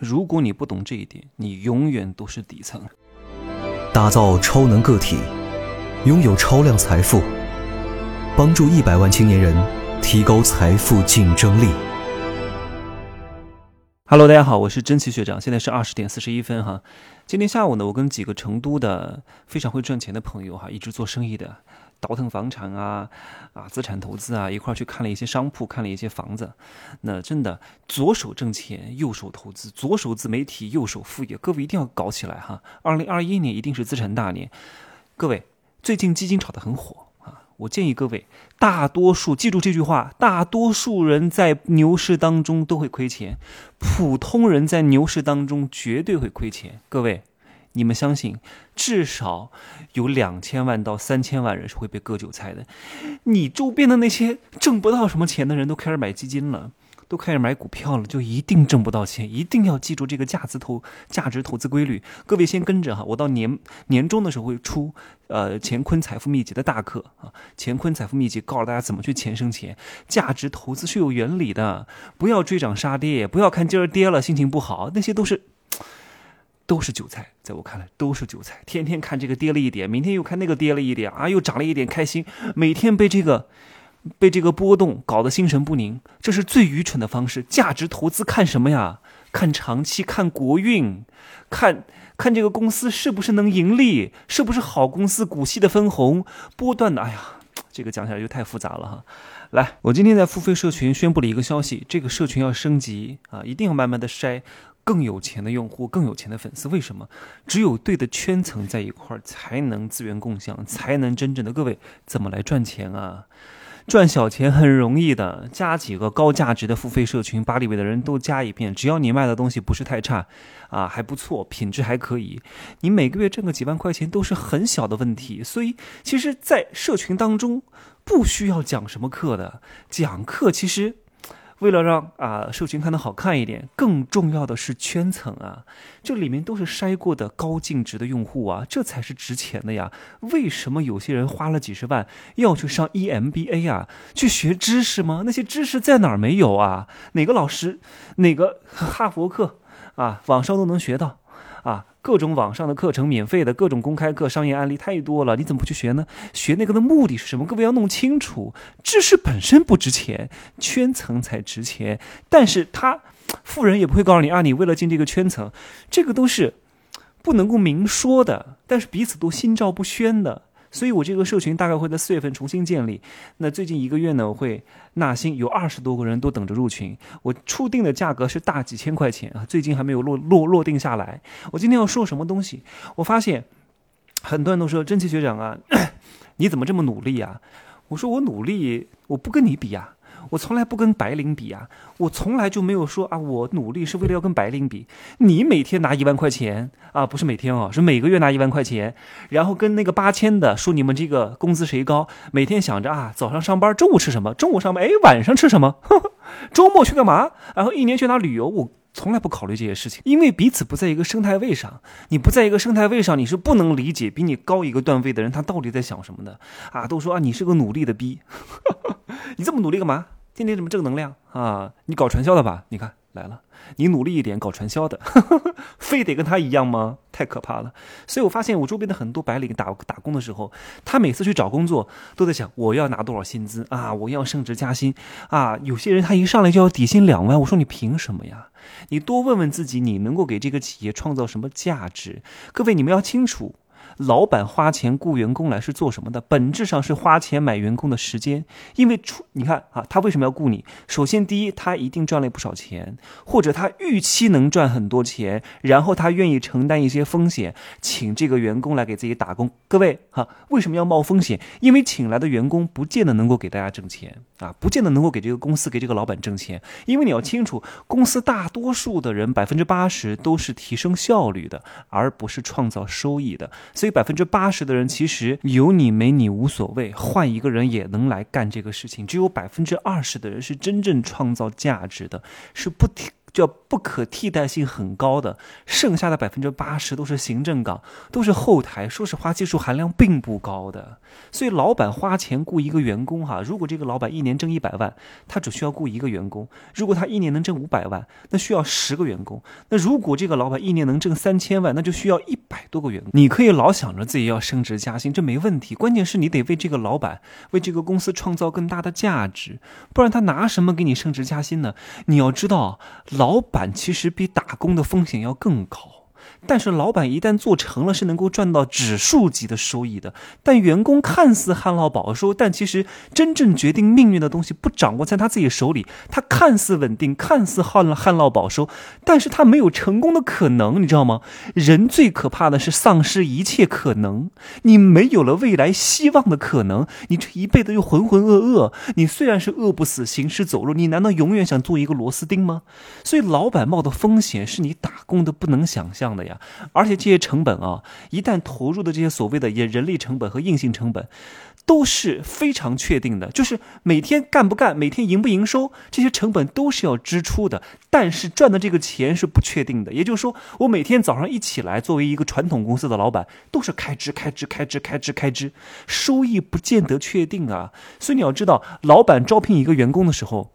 如果你不懂这一点，你永远都是底层。打造超能个体，拥有超量财富，帮助一百万青年人提高财富竞争力。Hello，大家好，我是真奇学长，现在是二十点四十一分哈。今天下午呢，我跟几个成都的非常会赚钱的朋友哈，一直做生意的，倒腾房产啊啊，资产投资啊，一块儿去看了一些商铺，看了一些房子。那真的左手挣钱，右手投资，左手自媒体，右手副业，各位一定要搞起来哈。二零二一年一定是资产大年，各位最近基金炒得很火。我建议各位，大多数记住这句话：大多数人在牛市当中都会亏钱，普通人在牛市当中绝对会亏钱。各位，你们相信，至少有两千万到三千万人是会被割韭菜的。你周边的那些挣不到什么钱的人都开始买基金了。都开始买股票了，就一定挣不到钱，一定要记住这个价值投价值投资规律。各位先跟着哈，我到年年终的时候会出呃乾坤财富秘籍的大课啊，乾坤财富秘籍告诉大家怎么去钱生钱。价值投资是有原理的，不要追涨杀跌，不要看今儿跌了心情不好，那些都是都是韭菜，在我看来都是韭菜。天天看这个跌了一点，明天又看那个跌了一点啊，又涨了一点，开心，每天被这个。被这个波动搞得心神不宁，这是最愚蠢的方式。价值投资看什么呀？看长期，看国运，看看这个公司是不是能盈利，是不是好公司，股息的分红，波段的。哎呀，这个讲起来就太复杂了哈。来，我今天在付费社群宣布了一个消息，这个社群要升级啊，一定要慢慢的筛更有钱的用户，更有钱的粉丝。为什么？只有对的圈层在一块儿，才能资源共享，才能真正的各位怎么来赚钱啊？赚小钱很容易的，加几个高价值的付费社群，把里面的人都加一遍。只要你卖的东西不是太差，啊，还不错，品质还可以，你每个月挣个几万块钱都是很小的问题。所以，其实，在社群当中，不需要讲什么课的，讲课其实。为了让啊社群看得好看一点，更重要的是圈层啊，这里面都是筛过的高净值的用户啊，这才是值钱的呀。为什么有些人花了几十万要去上 EMBA 啊，去学知识吗？那些知识在哪儿没有啊？哪个老师，哪个哈佛课啊，网上都能学到。啊，各种网上的课程，免费的各种公开课，商业案例太多了，你怎么不去学呢？学那个的目的是什么？各位要弄清楚，知识本身不值钱，圈层才值钱。但是他富人也不会告诉你啊，你为了进这个圈层，这个都是不能够明说的，但是彼此都心照不宣的。所以，我这个社群大概会在四月份重新建立。那最近一个月呢，我会纳新，有二十多个人都等着入群。我初定的价格是大几千块钱啊，最近还没有落落落定下来。我今天要说什么东西？我发现很多人都说：“真奇学长啊，你怎么这么努力啊？”我说：“我努力，我不跟你比呀。”我从来不跟白领比啊，我从来就没有说啊，我努力是为了要跟白领比。你每天拿一万块钱啊，不是每天哦，是每个月拿一万块钱，然后跟那个八千的说你们这个工资谁高，每天想着啊，早上上班，中午吃什么，中午上班，哎，晚上吃什么，周末去干嘛，然后一年去哪旅游，我从来不考虑这些事情，因为彼此不在一个生态位上，你不在一个生态位上，你是不能理解比你高一个段位的人他到底在想什么的啊，都说啊，你是个努力的逼，你这么努力干嘛？天天这么正能量啊！你搞传销的吧？你看来了，你努力一点搞传销的，非得跟他一样吗？太可怕了！所以我发现我周边的很多白领打打工的时候，他每次去找工作都在想我要拿多少薪资啊，我要升职加薪啊。有些人他一上来就要底薪两万，我说你凭什么呀？你多问问自己，你能够给这个企业创造什么价值？各位你们要清楚。老板花钱雇员工来是做什么的？本质上是花钱买员工的时间。因为出你看啊，他为什么要雇你？首先，第一，他一定赚了不少钱，或者他预期能赚很多钱，然后他愿意承担一些风险，请这个员工来给自己打工。各位哈，为什么要冒风险？因为请来的员工不见得能够给大家挣钱啊，不见得能够给这个公司、给这个老板挣钱。因为你要清楚，公司大多数的人百分之八十都是提升效率的，而不是创造收益的。所以百分之八十的人其实有你没你无所谓，换一个人也能来干这个事情。只有百分之二十的人是真正创造价值的，是不停。叫不可替代性很高的，剩下的百分之八十都是行政岗，都是后台，说实话技术含量并不高的。所以老板花钱雇一个员工哈，如果这个老板一年挣一百万，他只需要雇一个员工；如果他一年能挣五百万，那需要十个员工。那如果这个老板一年能挣三千万，那就需要一百多个员工。你可以老想着自己要升职加薪，这没问题，关键是你得为这个老板、为这个公司创造更大的价值，不然他拿什么给你升职加薪呢？你要知道，老老板其实比打工的风险要更高。但是老板一旦做成了，是能够赚到指数级的收益的。但员工看似旱涝保收，但其实真正决定命运的东西不掌握在他自己手里。他看似稳定，看似旱旱涝保收，但是他没有成功的可能，你知道吗？人最可怕的是丧失一切可能。你没有了未来希望的可能，你这一辈子又浑浑噩噩。你虽然是饿不死，行尸走肉，你难道永远想做一个螺丝钉吗？所以老板冒的风险是你打工的不能想象的呀。而且这些成本啊，一旦投入的这些所谓的也人力成本和硬性成本，都是非常确定的。就是每天干不干，每天营不营收，这些成本都是要支出的。但是赚的这个钱是不确定的。也就是说，我每天早上一起来，作为一个传统公司的老板，都是开支、开支、开支、开支、开支，收益不见得确定啊。所以你要知道，老板招聘一个员工的时候，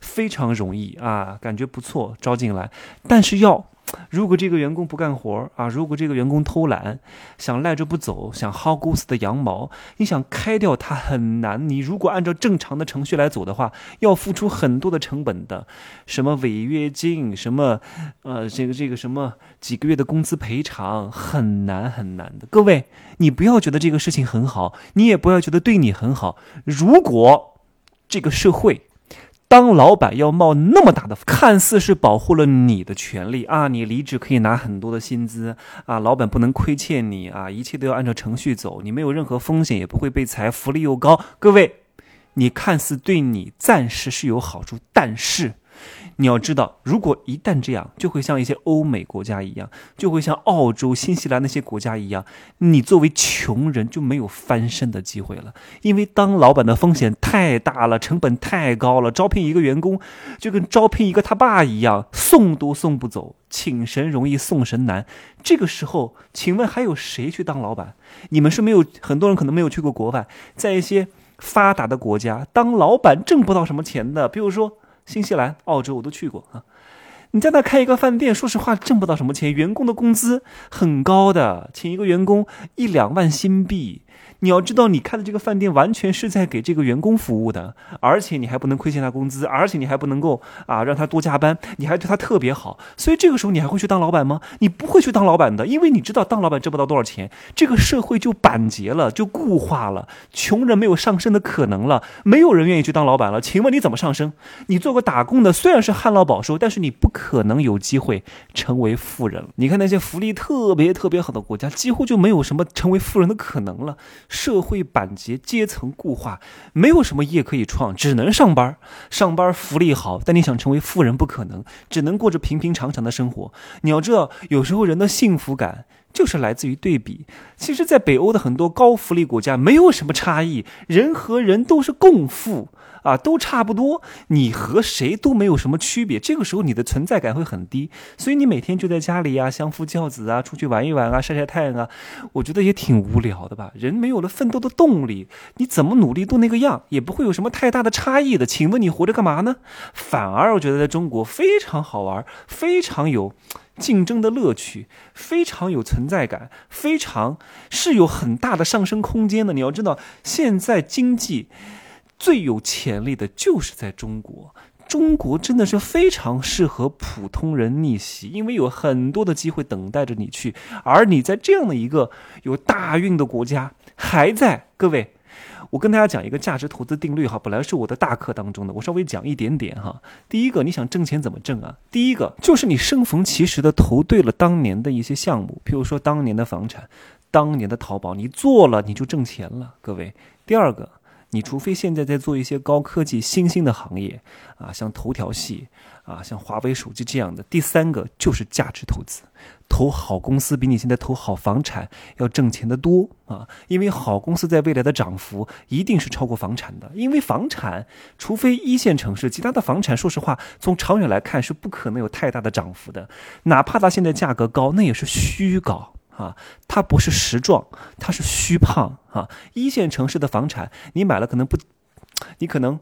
非常容易啊，感觉不错，招进来，但是要。如果这个员工不干活啊，如果这个员工偷懒，想赖着不走，想薅公司的羊毛，你想开掉他很难。你如果按照正常的程序来走的话，要付出很多的成本的，什么违约金，什么，呃，这个这个什么几个月的工资赔偿，很难很难的。各位，你不要觉得这个事情很好，你也不要觉得对你很好。如果这个社会。当老板要冒那么大的，看似是保护了你的权利啊，你离职可以拿很多的薪资啊，老板不能亏欠你啊，一切都要按照程序走，你没有任何风险，也不会被裁，福利又高。各位，你看似对你暂时是有好处，但是。你要知道，如果一旦这样，就会像一些欧美国家一样，就会像澳洲、新西兰那些国家一样，你作为穷人就没有翻身的机会了。因为当老板的风险太大了，成本太高了，招聘一个员工就跟招聘一个他爸一样，送都送不走，请神容易送神难。这个时候，请问还有谁去当老板？你们是没有很多人可能没有去过国外，在一些发达的国家当老板挣不到什么钱的，比如说。新西兰、澳洲我都去过啊，你在那开一个饭店，说实话挣不到什么钱，员工的工资很高的，请一个员工一两万新币。你要知道，你开的这个饭店完全是在给这个员工服务的，而且你还不能亏欠他工资，而且你还不能够啊让他多加班，你还对他特别好。所以这个时候你还会去当老板吗？你不会去当老板的，因为你知道当老板挣不到多少钱，这个社会就板结了，就固化了，穷人没有上升的可能了，没有人愿意去当老板了。请问你怎么上升？你做个打工的，虽然是旱涝保收，但是你不可能有机会成为富人。你看那些福利特别特别好的国家，几乎就没有什么成为富人的可能了。社会板结，阶层固化，没有什么业可以创，只能上班。上班福利好，但你想成为富人不可能，只能过着平平常常的生活。你要知道，有时候人的幸福感就是来自于对比。其实，在北欧的很多高福利国家，没有什么差异，人和人都是共富。啊，都差不多，你和谁都没有什么区别。这个时候你的存在感会很低，所以你每天就在家里呀，相夫教子啊，出去玩一玩啊，晒晒太阳啊，我觉得也挺无聊的吧。人没有了奋斗的动力，你怎么努力都那个样，也不会有什么太大的差异的。请问你活着干嘛呢？反而我觉得在中国非常好玩，非常有竞争的乐趣，非常有存在感，非常是有很大的上升空间的。你要知道，现在经济。最有潜力的就是在中国，中国真的是非常适合普通人逆袭，因为有很多的机会等待着你去。而你在这样的一个有大运的国家，还在各位，我跟大家讲一个价值投资定律哈，本来是我的大课当中的，我稍微讲一点点哈。第一个，你想挣钱怎么挣啊？第一个就是你生逢其时的投对了当年的一些项目，譬如说当年的房产，当年的淘宝，你做了你就挣钱了，各位。第二个。你除非现在在做一些高科技新兴的行业，啊，像头条系，啊，像华为手机这样的。第三个就是价值投资，投好公司比你现在投好房产要挣钱的多啊！因为好公司在未来的涨幅一定是超过房产的，因为房产除非一线城市，其他的房产说实话从长远来看是不可能有太大的涨幅的，哪怕它现在价格高，那也是虚高啊，它不是实状，它是虚胖啊！一线城市的房产你买了可能不，你可能。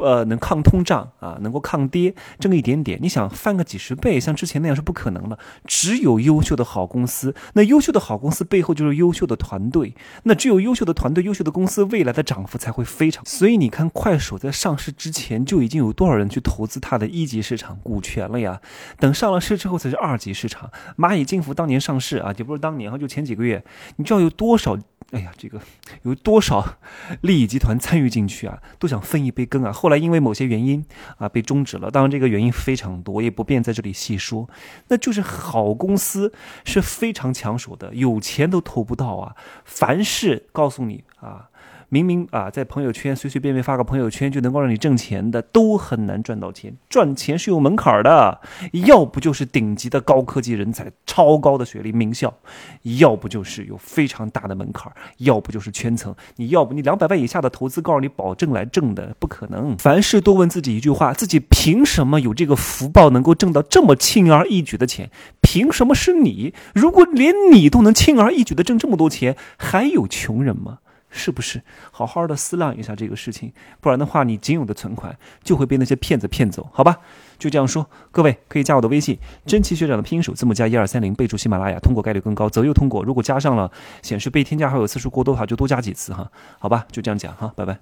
呃，能抗通胀啊，能够抗跌，挣一点点。你想翻个几十倍，像之前那样是不可能的。只有优秀的好公司，那优秀的好公司背后就是优秀的团队。那只有优秀的团队、优秀的公司，未来的涨幅才会非常。所以你看，快手在上市之前就已经有多少人去投资它的一级市场股权了呀？等上了市之后才是二级市场。蚂蚁金服当年上市啊，也不是当年哈，就前几个月，你知道有多少？哎呀，这个有多少 利益集团参与进去啊？都想分一杯羹啊！后来因为某些原因啊，被终止了。当然，这个原因非常多，也不便在这里细说。那就是好公司是非常抢手的，有钱都投不到啊！凡是告诉你啊。明明啊，在朋友圈随随便便发个朋友圈就能够让你挣钱的，都很难赚到钱。赚钱是有门槛的，要不就是顶级的高科技人才、超高的学历、名校，要不就是有非常大的门槛，要不就是圈层。你要不你两百万以下的投资，告诉你保证来挣的，不可能。凡事多问自己一句话：自己凭什么有这个福报，能够挣到这么轻而易举的钱？凭什么是你？如果连你都能轻而易举的挣这么多钱，还有穷人吗？是不是好好的思量一下这个事情？不然的话，你仅有的存款就会被那些骗子骗走，好吧？就这样说，各位可以加我的微信，真奇学长的拼音首字母加一二三零，备注喜马拉雅，通过概率更高，择优通过。如果加上了显示被添加好友次数过多的话，就多加几次哈，好吧？就这样讲哈，拜拜。